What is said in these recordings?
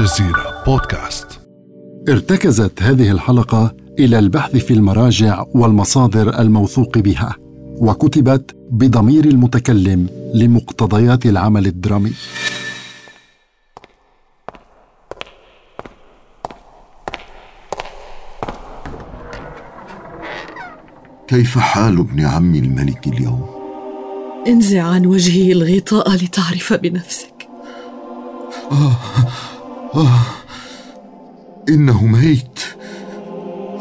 الجزيرة بودكاست. ارتكزت هذه الحلقة إلى البحث في المراجع والمصادر الموثوق بها وكتبت بضمير المتكلم لمقتضيات العمل الدرامي. كيف حال ابن عمي الملك اليوم؟ انزع عن وجهه الغطاء لتعرف بنفسك. آه. آه إنه ميت.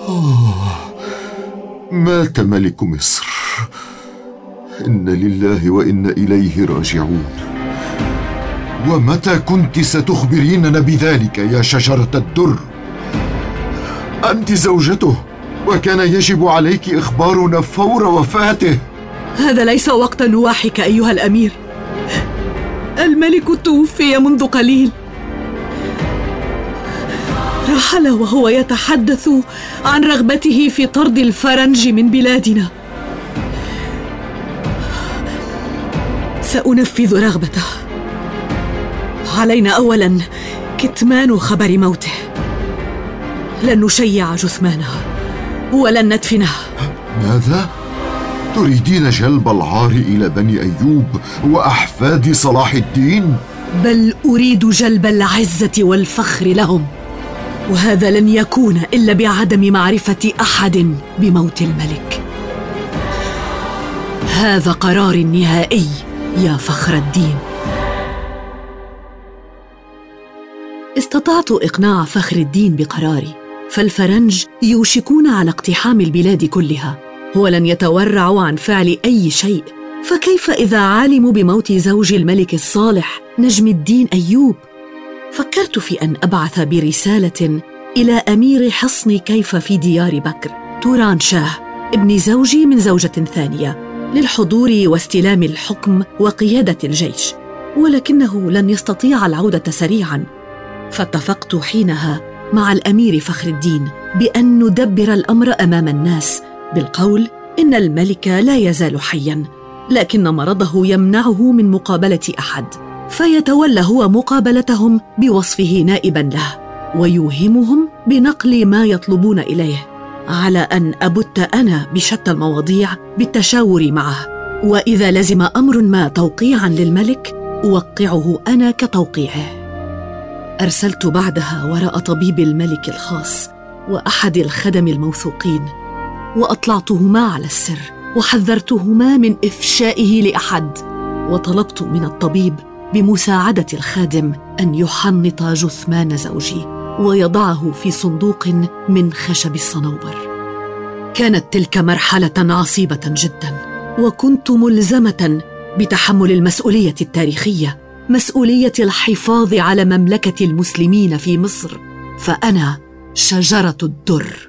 آه مات ملك مصر. إن لله وإنا إليه راجعون. ومتى كنت ستخبريننا بذلك يا شجرة الدر؟ أنت زوجته وكان يجب عليك إخبارنا فور وفاته. هذا ليس وقت نواحك أيها الأمير. الملك توفي منذ قليل. رحل وهو يتحدث عن رغبته في طرد الفرنج من بلادنا. سأنفذ رغبته. علينا اولا كتمان خبر موته. لن نشيع جثمانه ولن ندفنه ماذا؟ تريدين جلب العار إلى بني أيوب وأحفاد صلاح الدين؟ بل أريد جلب العزة والفخر لهم. وهذا لن يكون إلا بعدم معرفة أحد بموت الملك. هذا قرار نهائي يا فخر الدين. استطعت إقناع فخر الدين بقراري فالفرنج يوشكون على اقتحام البلاد كلها ولن يتورعوا عن فعل أي شيء. فكيف إذا علموا بموت زوج الملك الصالح نجم الدين أيوب؟ فكرت في أن أبعث برسالة إلى أمير حصن كيف في ديار بكر. توران شاه ابن زوجي من زوجة ثانية للحضور واستلام الحكم وقيادة الجيش ولكنه لن يستطيع العودة سريعا. فاتفقت حينها مع الأمير فخر الدين بأن ندبر الأمر أمام الناس بالقول إن الملك لا يزال حيا لكن مرضه يمنعه من مقابلة أحد. فيتولى هو مقابلتهم بوصفه نائبا له ويوهمهم بنقل ما يطلبون إليه على أن أبت أنا بشتى المواضيع بالتشاور معه. وإذا لزم أمر ما توقيعا للملك أوقعه أنا كتوقيعه. أرسلت بعدها وراء طبيب الملك الخاص وأحد الخدم الموثوقين وأطلعتهما على السر وحذرتهما من إفشائه لأحد. وطلبت من الطبيب بمساعدة الخادم أن يحنط جثمان زوجي ويضعه في صندوق من خشب الصنوبر. كانت تلك مرحلة عصيبة جدا وكنت ملزمة بتحمل المسؤولية التاريخية مسؤولية الحفاظ على مملكة المسلمين في مصر فأنا شجرة الدر.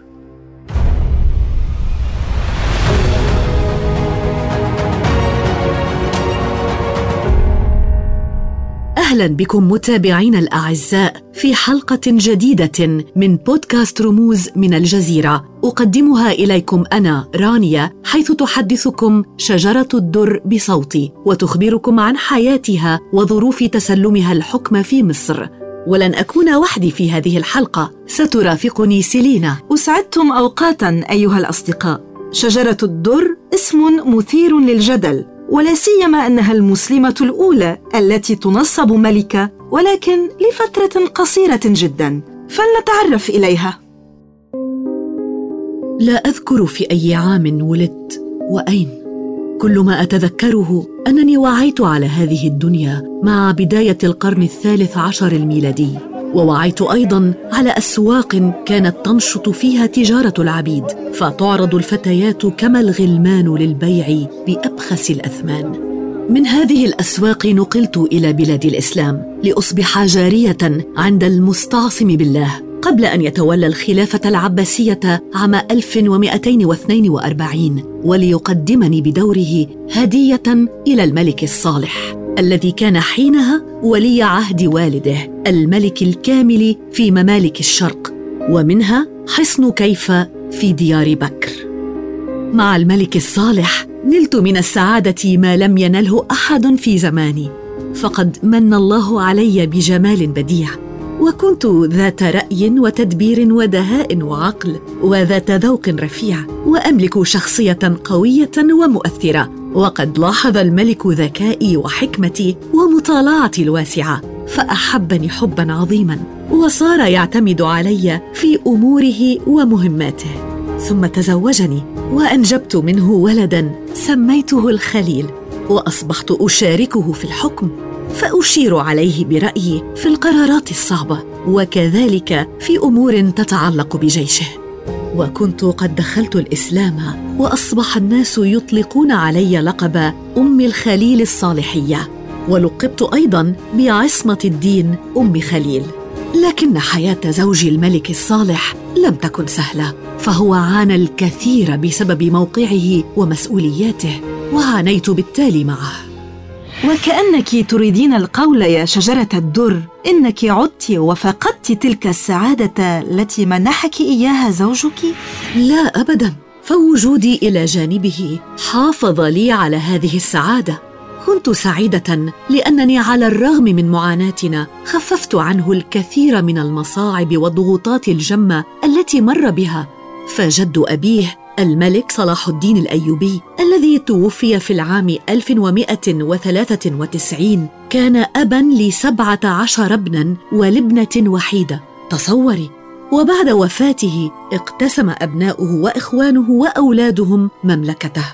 أهلا بكم متابعينا الأعزاء في حلقة جديدة من بودكاست رموز من الجزيرة. أقدمها إليكم أنا رانيا حيث تحدثكم شجرة الدر بصوتي وتخبركم عن حياتها وظروف تسلمها الحكم في مصر. ولن أكون وحدي في هذه الحلقة. سترافقني سيلينا. أسعدتم أوقاتا أيها الأصدقاء. شجرة الدر اسم مثير للجدل. ولا سيما أنها المسلمة الأولى التي تنصب ملكة ولكن لفترة قصيرة جدا. فلنتعرف إليها. لا أذكر في أي عام ولدت. وأين؟ كل ما أتذكره أنني وعيت على هذه الدنيا مع بداية القرن الثالث عشر الميلادي. ووعيت أيضا على أسواق كانت تنشط فيها تجارة العبيد فتعرض الفتيات كما الغلمان للبيع بأبخس الأثمان. من هذه الأسواق نقلت إلى بلاد الإسلام لأصبح جارية عند المستعصم بالله قبل أن يتولى الخلافة العباسية عام 1242 وليقدمني بدوره هدية إلى الملك الصالح. الذي كان حينها ولي عهد والده الملك الكامل في ممالك الشرق ومنها حصن كيف في ديار بكر. مع الملك الصالح نلت من السعادة ما لم ينله أحد في زماني. فقد من الله علي بجمال بديع. وكنت ذات رأي وتدبير ودهاء وعقل وذات ذوق رفيع وأملك شخصية قوية ومؤثرة. وقد لاحظ الملك ذكائي وحكمتي ومطالعتي الواسعة فأحبني حبا عظيما وصار يعتمد علي في أموره ومهماته. ثم تزوجني وأنجبت منه ولدا سميته الخليل وأصبحت أشاركه في الحكم فأشير عليه برأيي في القرارات الصعبة وكذلك في أمور تتعلق بجيشه. وكنت قد دخلت الإسلام وأصبح الناس يطلقون علي لقب أم الخليل الصالحية ولقبت أيضا بعصمة الدين أم خليل. لكن حياة زوجي الملك الصالح لم تكن سهلة فهو عانى الكثير بسبب موقعه ومسؤولياته وعانيت بالتالي معه. وكأنك تريدين القول يا شجرة الدر إنك عدت وفقدت تلك السعادة التي منحك إياها زوجك؟ لا ابدا فوجودي إلى جانبه حافظ لي على هذه السعادة كنت سعيدة لأنني على الرغم من معاناتنا خففت عنه الكثير من المصاعب والضغوطات الجمة التي مر بها فجد أبيه الملك صلاح الدين الأيوبي الذي توفي في العام 1193 كان ابا لسبعة عشر ابنا ولابنة وحيدة. تصوري. وبعد وفاته اقتسم أبناؤه وإخوانه وأولادهم مملكته.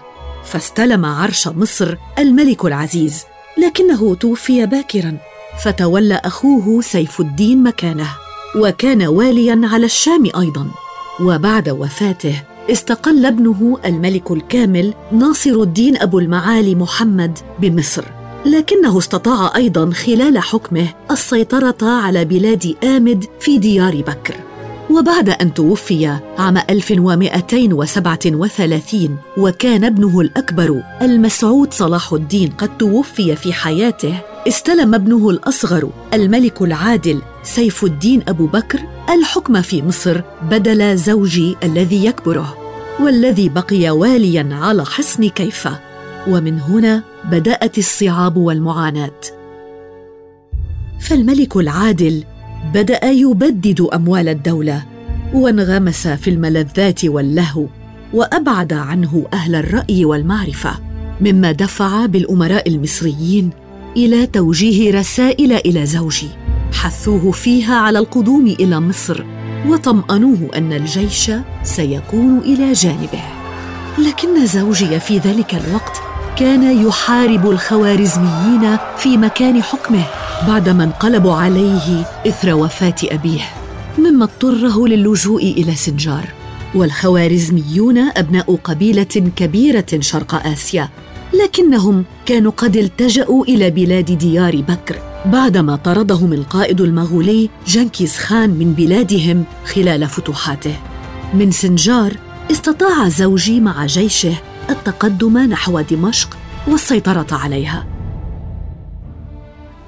فاستلم عرش مصر الملك العزيز. لكنه توفي باكرا. فتولى أخوه سيف الدين مكانه. وكان واليا على الشام أيضا. وبعد وفاته استقل ابنه الملك الكامل ناصر الدين أبو المعالي محمد بمصر. لكنه استطاع أيضا خلال حكمه السيطرة على بلاد آمد في ديار بكر. وبعد أن توفي عام 1237 وكان ابنه الأكبر المسعود صلاح الدين قد توفي في حياته استلم ابنه الأصغر الملك العادل سيف الدين أبو بكر الحكم في مصر بدل زوجي الذي يكبره والذي بقي واليا على حصن كيفة. ومن هنا بدأت الصعاب والمعاناة. فالملك العادل بدأ يبدد أموال الدولة وانغمس في الملذات واللهو وأبعد عنه أهل الرأي والمعرفة مما دفع بالأمراء المصريين إلى توجيه رسائل إلى زوجي. حثوه فيها على القدوم إلى مصر وطمأنوه أن الجيش سيكون إلى جانبه. لكن زوجي في ذلك الوقت كان يحارب الخوارزميين في مكان حكمه بعدما انقلبوا عليه إثر وفاة أبيه. مما اضطره للجوء إلى سنجار. والخوارزميون أبناء قبيلة كبيرة شرق آسيا لكنهم كانوا قد التجأوا إلى بلاد ديار بكر بعدما طردهم القائد المغولي جنكيز خان من بلادهم خلال فتوحاته. من سنجار استطاع زوجي مع جيشه التقدم نحو دمشق والسيطرة عليها.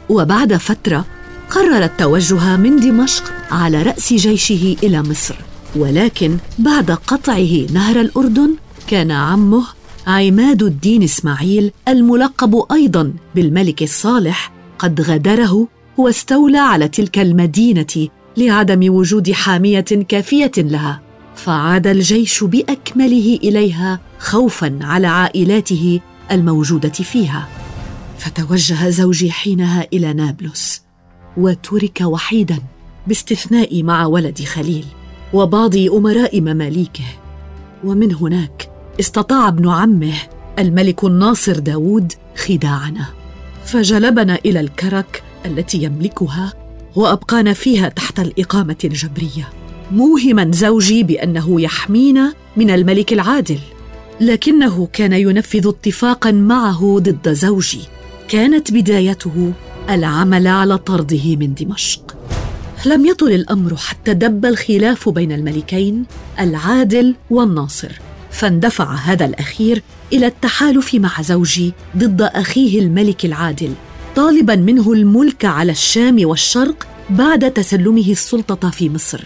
وبعد فترة قرر التوجه من دمشق على رأس جيشه إلى مصر ولكن بعد قطعه نهر الأردن كان عمه عماد الدين إسماعيل الملقب أيضا بالملك الصالح قد غادره واستولى على تلك المدينة لعدم وجود حامية كافية لها فعاد الجيش بأكمله إليها خوفا على عائلاته الموجودة فيها. فتوجه زوجي حينها إلى نابلس وترك وحيدا باستثناء مع ولد خليل وبعض أمراء مماليكه ومن هناك استطاع ابن عمه الملك الناصر داود خداعنا. فجلبنا إلى الكرك التي يملكها وأبقانا فيها تحت الإقامة الجبرية. موهما زوجي بأنه يحمينا من الملك العادل لكنه كان ينفذ اتفاقا معه ضد زوجي. كانت بدايته العمل على طرده من دمشق. لم يطل الأمر حتى دب الخلاف بين الملكين العادل والناصر. فاندفع هذا الأخير إلى التحالف مع زوجي ضد أخيه الملك العادل طالبا منه الملك على الشام والشرق بعد تسلمه السلطة في مصر.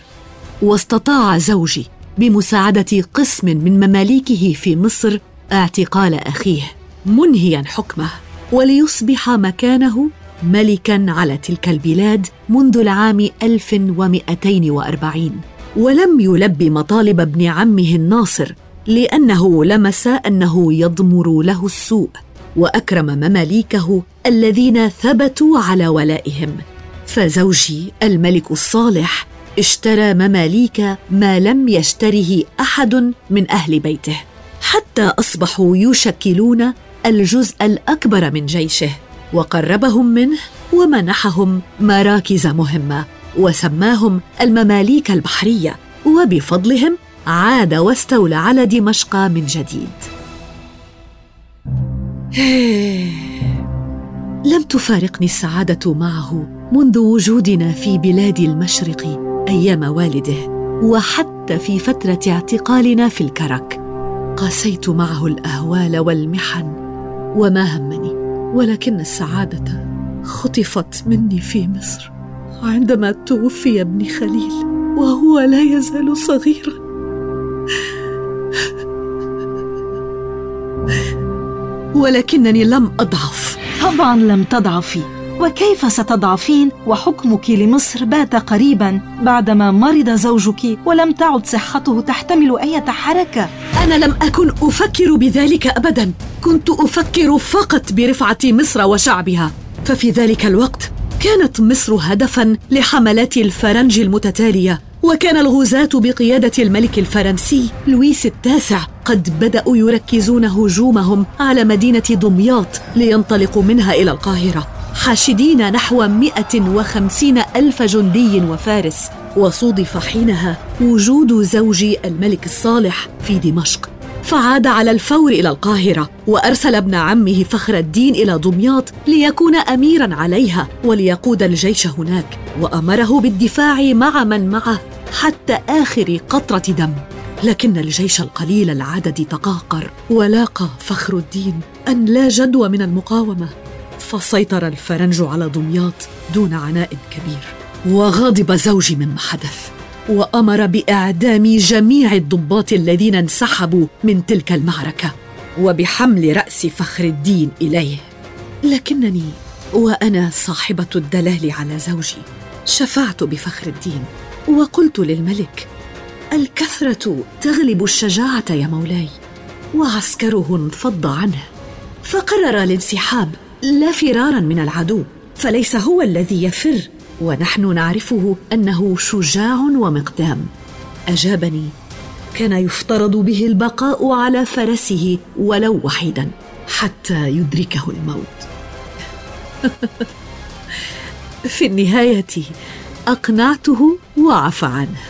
واستطاع زوجي بمساعدة قسم من مماليكه في مصر اعتقال أخيه منهيا حكمه وليصبح مكانه ملكا على تلك البلاد منذ العام 1240 ولم يلب مطالب ابن عمه الناصر لأنه لمس أنه يضمر له السوء وأكرم مماليكه الذين ثبتوا على ولائهم. فزوجي الملك الصالح اشترى مماليك ما لم يشتره أحد من أهل بيته حتى أصبحوا يشكلون الجزء الأكبر من جيشه وقربهم منه ومنحهم مراكز مهمة وسماهم المماليك البحرية وبفضلهم عاد واستولى على دمشق من جديد. لم تفارقني السعادة معه منذ وجودنا في بلاد المشرق أيام والده وحتى في فترة اعتقالنا في الكرك. قاسيت معه الأهوال والمحن وما همني ولكن السعادة خطفت مني في مصر عندما توفي ابني خليل وهو لا يزال صغيرا. ولكنني لم أضعف. طبعا لم تضعفي. وكيف ستضعفين؟ وحكمك لمصر بات قريبا بعدما مرض زوجك ولم تعد صحته تحتمل أي حركة. أنا لم أكن أفكر بذلك ابدا. كنت أفكر فقط برفعة مصر وشعبها. ففي ذلك الوقت كانت مصر هدفا لحملات الفرنج المتتالية. وكان الغزاة بقيادة الملك الفرنسي لويس التاسع قد بدأوا يركزون هجومهم على مدينة دمياط لينطلقوا منها إلى القاهرة. حاشدين نحو 150 ألف جندي وفارس وصودف حينها وجود زوج الملك الصالح في دمشق. فعاد على الفور إلى القاهرة وأرسل ابن عمه فخر الدين إلى دمياط ليكون اميرا عليها وليقود الجيش هناك وأمره بالدفاع مع من معه حتى آخر قطرة دم. لكن الجيش القليل العدد تقاقر ولاقى فخر الدين أن لا جدوى من المقاومة. فسيطر الفرنج على دمياط دون عناء كبير. وغضب زوجي مما حدث. وأمر بإعدام جميع الضباط الذين انسحبوا من تلك المعركة. وبحمل رأس فخر الدين إليه. لكنني وأنا صاحبة الدلال على زوجي شفعت بفخر الدين. وقلت للملك الكثرة تغلب الشجاعة يا مولاي وعسكره انفض عنه. فقرر الانسحاب لا فرارا من العدو فليس هو الذي يفر ونحن نعرفه أنه شجاع ومقدام. أجابني كان يفترض به البقاء على فرسه ولو وحيدا حتى يدركه الموت. في النهاية أقنعته وعفى عنه.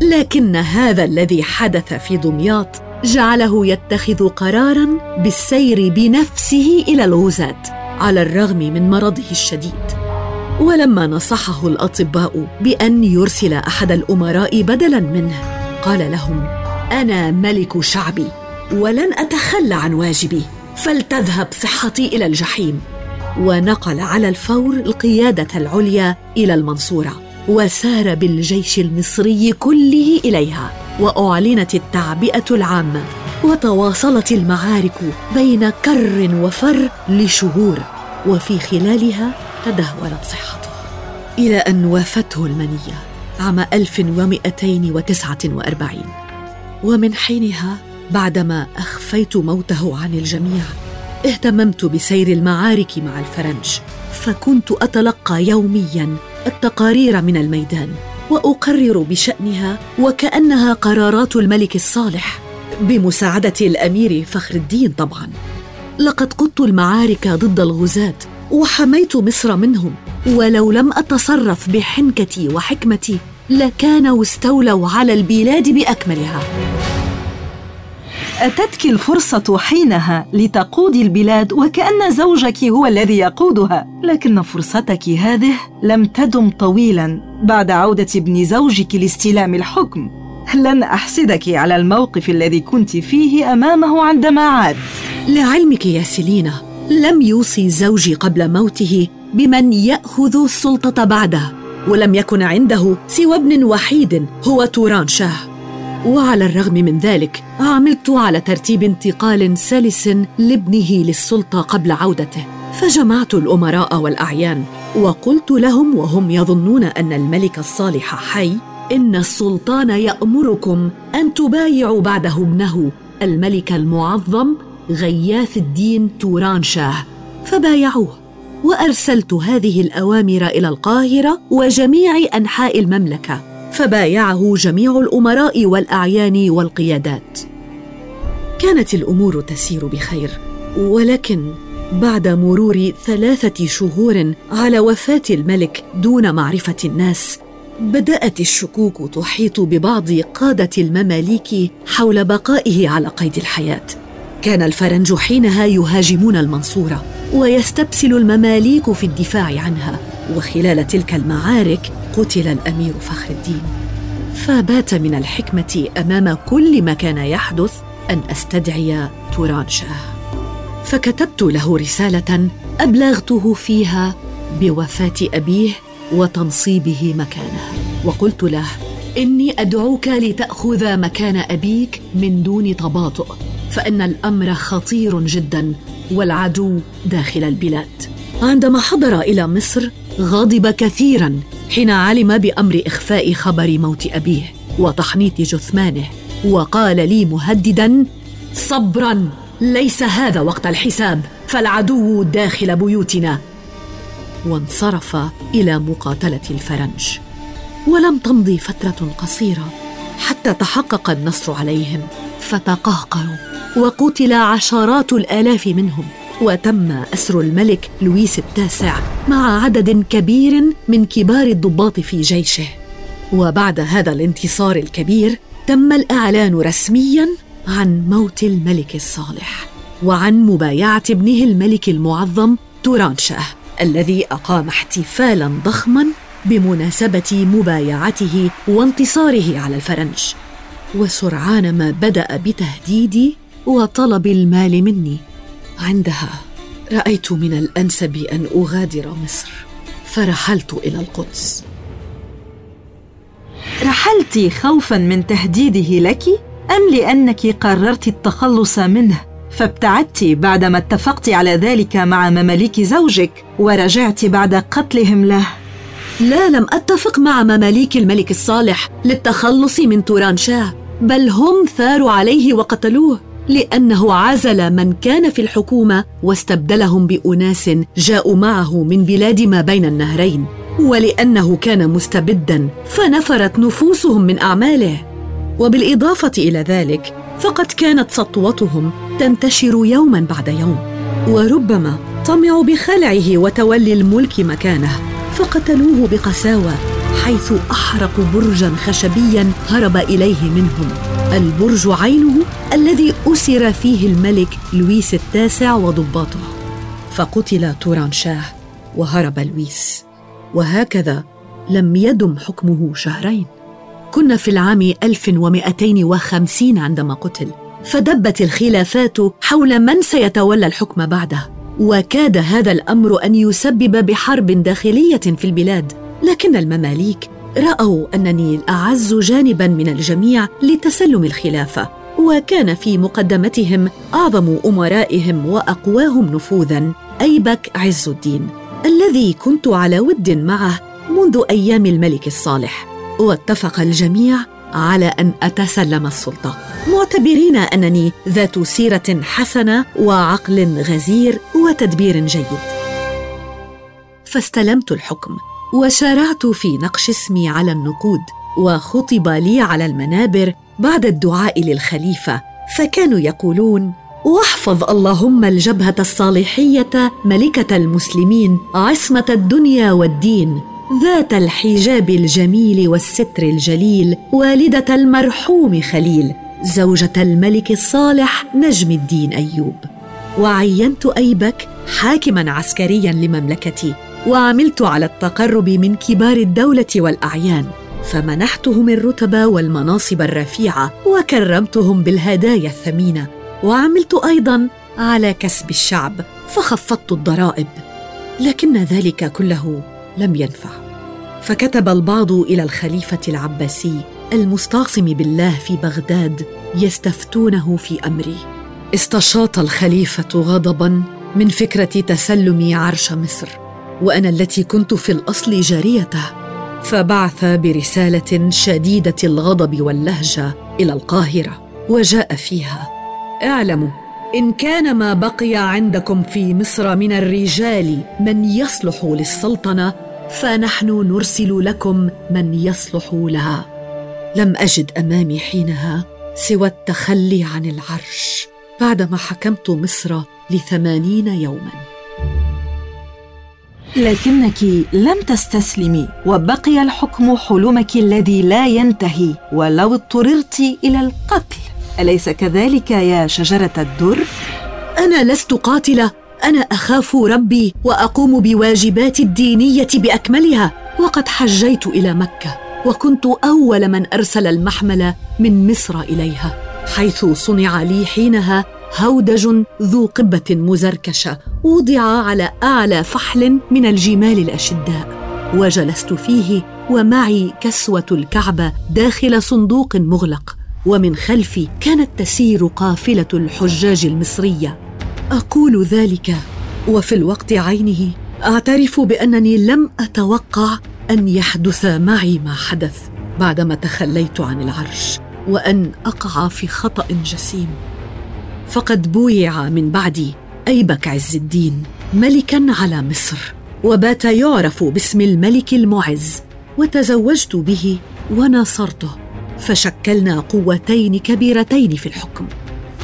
لكن هذا الذي حدث في دمياط جعله يتخذ قرارا بالسير بنفسه إلى الغزاة على الرغم من مرضه الشديد. ولما نصحه الأطباء بأن يرسل أحد الأمراء بدلا منه قال لهم أنا ملك شعبي ولن أتخلى عن واجبي فلتذهب صحتي إلى الجحيم. ونقل على الفور القيادة العليا إلى المنصورة وسار بالجيش المصري كله إليها وأعلنت التعبئة العامة وتواصلت المعارك بين كر وفر لشهور وفي خلالها تدهورت صحته. إلى أن وافته المنية عام 1249 ومن حينها بعدما أخفيت موته عن الجميع اهتممت بسير المعارك مع الفرنج فكنت أتلقى يوميا التقارير من الميدان وأقرر بشأنها وكأنها قرارات الملك الصالح بمساعدة الأمير فخر الدين طبعا. لقد قدت المعارك ضد الغزاة وحميت مصر منهم ولو لم أتصرف بحنكتي وحكمتي لكانوا استولوا على البلاد بأكملها. أتتك الفرصة حينها لتقودي البلاد وكأن زوجك هو الذي يقودها، لكن فرصتك هذه لم تدم طويلا بعد عودة ابن زوجك لاستلام الحكم. لن أحسدك على الموقف الذي كنت فيه أمامه عندما عاد. لعلمك يا سيلينا، لم يوصي زوجي قبل موته بمن يأخذ السلطة بعده، ولم يكن عنده سوى ابن وحيد هو توران شاه. وعلى الرغم من ذلك عملت على ترتيب انتقال سلس لابنه للسلطة قبل عودته. فجمعت الأمراء والأعيان وقلت لهم وهم يظنون أن الملك الصالح حي إن السلطان يأمركم أن تبايعوا بعده ابنه الملك المعظم غياث الدين توران شاه فبايعوه وأرسلت هذه الأوامر إلى القاهرة وجميع أنحاء المملكة. فبايعه جميع الأمراء والأعيان والقيادات. كانت الأمور تسير بخير ولكن بعد مرور ثلاثة شهور على وفاة الملك دون معرفة الناس بدأت الشكوك تحيط ببعض قادة المماليك حول بقائه على قيد الحياة. كان الفرنج حينها يهاجمون المنصورة ويستبسل المماليك في الدفاع عنها. وخلال تلك المعارك قتل الأمير فخر الدين. فبات من الحكمة أمام كل ما كان يحدث أن أستدعي توران شاه فكتبت له رسالة أبلغته فيها بوفاة أبيه وتنصيبه مكانه وقلت له إني أدعوك لتأخذ مكان أبيك من دون تباطؤ فإن الأمر خطير جدا والعدو داخل البلاد. عندما حضر إلى مصر غضب كثيرا حين علم بأمر إخفاء خبر موت أبيه وتحنيط جثمانه وقال لي مهددا صبرا ليس هذا وقت الحساب فالعدو داخل بيوتنا. وانصرف إلى مقاتلة الفرنج. ولم تمضي فترة قصيرة حتى تحقق النصر عليهم فتقهقروا وقتل عشرات الآلاف منهم. وتم أسر الملك لويس التاسع مع عدد كبير من كبار الضباط في جيشه. وبعد هذا الانتصار الكبير تم الإعلان رسميا عن موت الملك الصالح وعن مبايعة ابنه الملك المعظم توران شاه الذي أقام احتفالا ضخما بمناسبة مبايعته وانتصاره على الفرنج. وسرعان ما بدأ بتهديدي وطلب المال مني. عندها. رأيت من الأنسب أن أغادر مصر. فرحلت إلى القدس. رحلت خوفا من تهديده لك؟ أم لأنك قررت التخلص منه؟ فابتعدت بعدما اتفقت على ذلك مع مماليك زوجك ورجعت بعد قتلهم له. لا لم أتفق مع مماليك الملك الصالح للتخلص من توران شاه بل هم ثاروا عليه وقتلوه. لأنه عزل من كان في الحكومة واستبدلهم بأناس جاءوا معه من بلاد ما بين النهرين ولأنه كان مستبدا فنفرت نفوسهم من أعماله. وبالإضافة إلى ذلك فقد كانت سطوتهم تنتشر يوما بعد يوم. وربما طمعوا بخلعه وتولي الملك مكانه فقتلوه بقساوة حيث أحرقوا برجا خشبيا هرب إليه منهم. البرج عينه الذي أسر فيه الملك لويس التاسع وضباطه فقتل توران شاه وهرب لويس. وهكذا لم يدم حكمه شهرين. كنا في العام 1250 عندما قتل فدبت الخلافات حول من سيتولى الحكم بعده. وكاد هذا الأمر أن يسبب بحرب داخلية في البلاد لكن المماليك رأوا أنني الأعز جانبا من الجميع لتسلم الخلافة. وكان في مقدمتهم أعظم أمرائهم وأقواهم نفوذا أيبك عز الدين الذي كنت على ود معه منذ أيام الملك الصالح. واتفق الجميع على أن أتسلم السلطة. معتبرين أنني ذات سيرة حسنة وعقل غزير وتدبير جيد. فاستلمت الحكم وشارعت في نقش اسمي على النقود وخطب لي على المنابر بعد الدعاء للخليفة فكانوا يقولون واحفظ اللهم الجبهة الصالحية ملكة المسلمين عصمة الدنيا والدين ذات الحجاب الجميل والستر الجليل والدة المرحوم خليل زوجة الملك الصالح نجم الدين أيوب. وعينت أيبك حاكما عسكريا لمملكتي وعملت على التقرب من كبار الدولة والأعيان. فمنحتهم الرتب والمناصب الرفيعة وكرمتهم بالهدايا الثمينة. وعملت أيضا على كسب الشعب فخفضت الضرائب. لكن ذلك كله لم ينفع. فكتب البعض إلى الخليفة العباسي المستعصم بالله في بغداد يستفتونه في أمري. استشاط الخليفة غضبا من فكرة تسلم عرش مصر وأنا التي كنت في الأصل جاريته. فبعث برسالة شديدة الغضب واللهجة إلى القاهرة وجاء فيها اعلموا إن كان ما بقي عندكم في مصر من الرجال من يصلح للسلطنة فنحن نرسل لكم من يصلح لها. لم أجد أمامي حينها سوى التخلي عن العرش بعدما حكمت مصر لثمانين يوما. لكنك لم تستسلمي وبقي الحكم حلمك الذي لا ينتهي ولو اضطررت إلى القتل. أليس كذلك يا شجرة الدر؟ أنا لست قاتلة. أنا أخاف ربي وأقوم بواجباتي الدينية بأكملها. وقد حجيت إلى مكة وكنت أول من أرسل المحمل من مصر إليها حيث صنع لي حينها هودج ذو قبة مزركشة وضع على أعلى فحل من الجمال الأشداء. وجلست فيه ومعي كسوة الكعبه داخل صندوق مغلق ومن خلفي كانت تسير قافلة الحجاج المصرية. أقول ذلك وفي الوقت عينه أعترف بأنني لم أتوقع أن يحدث معي ما حدث بعدما تخليت عن العرش وأن أقع في خطأ جسيم. فقد بويع من بعدي أيبك عز الدين ملكا على مصر. وبات يعرف باسم الملك المعز وتزوجت به وناصرته. فشكلنا قوتين كبيرتين في الحكم.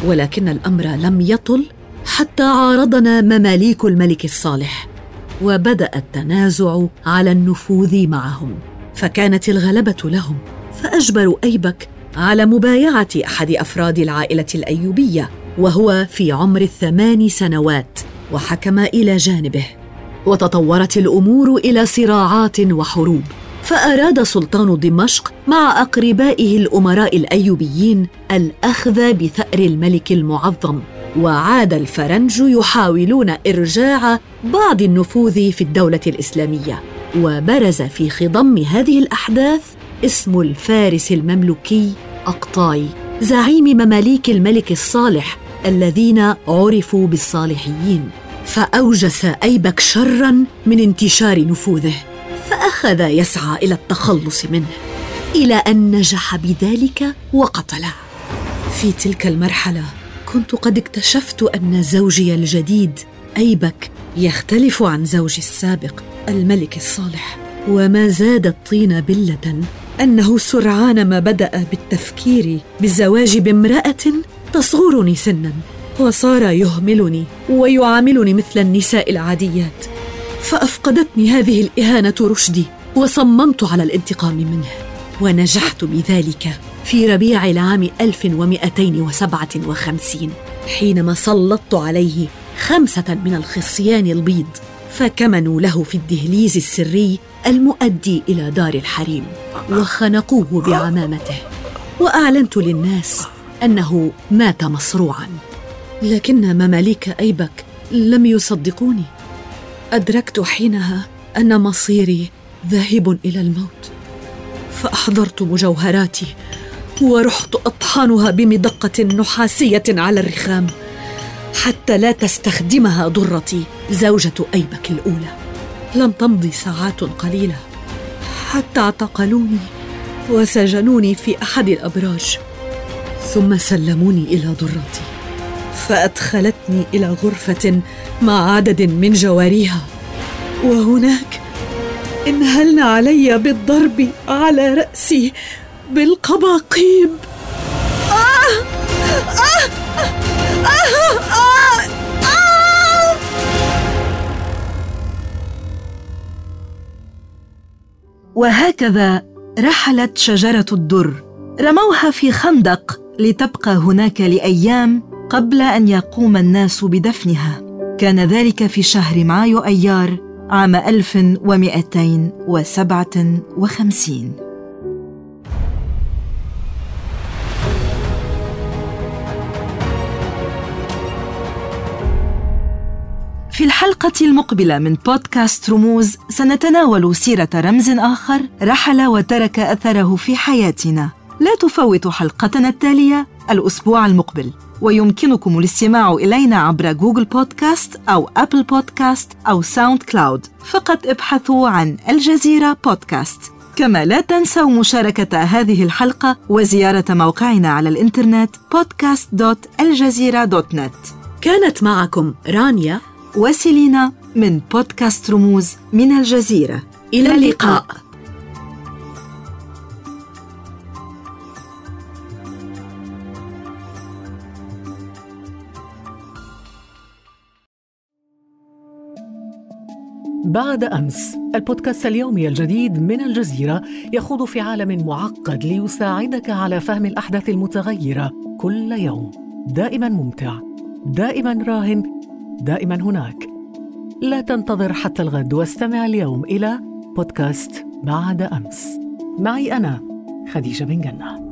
ولكن الأمر لم يطل حتى عارضنا مماليك الملك الصالح. وبدأ التنازع على النفوذ معهم. فكانت الغلبة لهم فأجبروا أيبك على مبايعة أحد أفراد العائلة الأيوبية وهو في عمر الثمان سنوات وحكم إلى جانبه. وتطورت الأمور إلى صراعات وحروب. فأراد سلطان دمشق مع أقربائه الأمراء الأيوبيين الأخذ بثأر الملك المعظم. وعاد الفرنج يحاولون إرجاع بعض النفوذ في الدولة الإسلامية. وبرز في خضم هذه الأحداث اسم الفارس المملوكي اقطاي زعيم مماليك الملك الصالح الذين عرفوا بالصالحيين. فأوجس أيبك شرا من انتشار نفوذه فأخذ يسعى إلى التخلص منه إلى أن نجح بذلك وقتله. في تلك المرحلة كنت قد اكتشفت أن زوجي الجديد أيبك يختلف عن زوجي السابق الملك الصالح. وما زاد الطين بلة أنه سرعان ما بدأ بالتفكير بالزواج بامرأة تصغرني سنا وصار يهملني ويعاملني مثل النساء العاديات. فأفقدتني هذه الإهانة رشدي وصممت على الانتقام منه ونجحت بذلك في ربيع العام 1257 حينما سلطت عليه خمسة من الخصيان البيض. فكمنوا له في الدهليز السري المؤدي إلى دار الحريم وخنقوه بعمامته. وأعلنت للناس أنه مات مصروعا. لكن مماليك أيبك لم يصدقوني. أدركت حينها أن مصيري ذاهب إلى الموت. فأحضرت مجوهراتي ورحت أطحنها بمدقة نحاسية على الرخام. حتى لا تستخدمها ضرتي زوجة أيبك الأولى لم تمضي ساعات قليلة حتى اعتقلوني وسجنوني في أحد الأبراج ثم سلموني إلى ضرتي فأدخلتني إلى غرفة مع عدد من جواريها وهناك انهلن علي بالضرب على رأسي بالقباقيب آه! آه! آه! آه! وهكذا رحلت شجرة الدر. رموها في خندق لتبقى هناك لأيام قبل أن يقوم الناس بدفنها. كان ذلك في شهر مايو أيار عام 1257 في الحلقة المقبلة من بودكاست رموز سنتناول سيرة رمز آخر رحل وترك أثره في حياتنا. لا تفوتوا حلقتنا التالية الأسبوع المقبل، ويمكنكم الاستماع إلينا عبر Google Podcast أو Apple Podcast أو SoundCloud. فقط ابحثوا عن الجزيرة بودكاست. كما لا تنسوا مشاركة هذه الحلقة وزيارة موقعنا على الإنترنت podcast.aljazeera.net كانت معكم رانيا وسيلينا من بودكاست رموز من الجزيرة. إلى اللقاء. بعد أمس البودكاست اليومي الجديد من الجزيرة يخوض في عالم معقد ليساعدك على فهم الأحداث المتغيرة كل يوم. دائما ممتع دائما راهن دائما هناك. لا تنتظر حتى الغد واستمع اليوم إلى بودكاست بعد أمس. معي أنا خديجة بن جنة.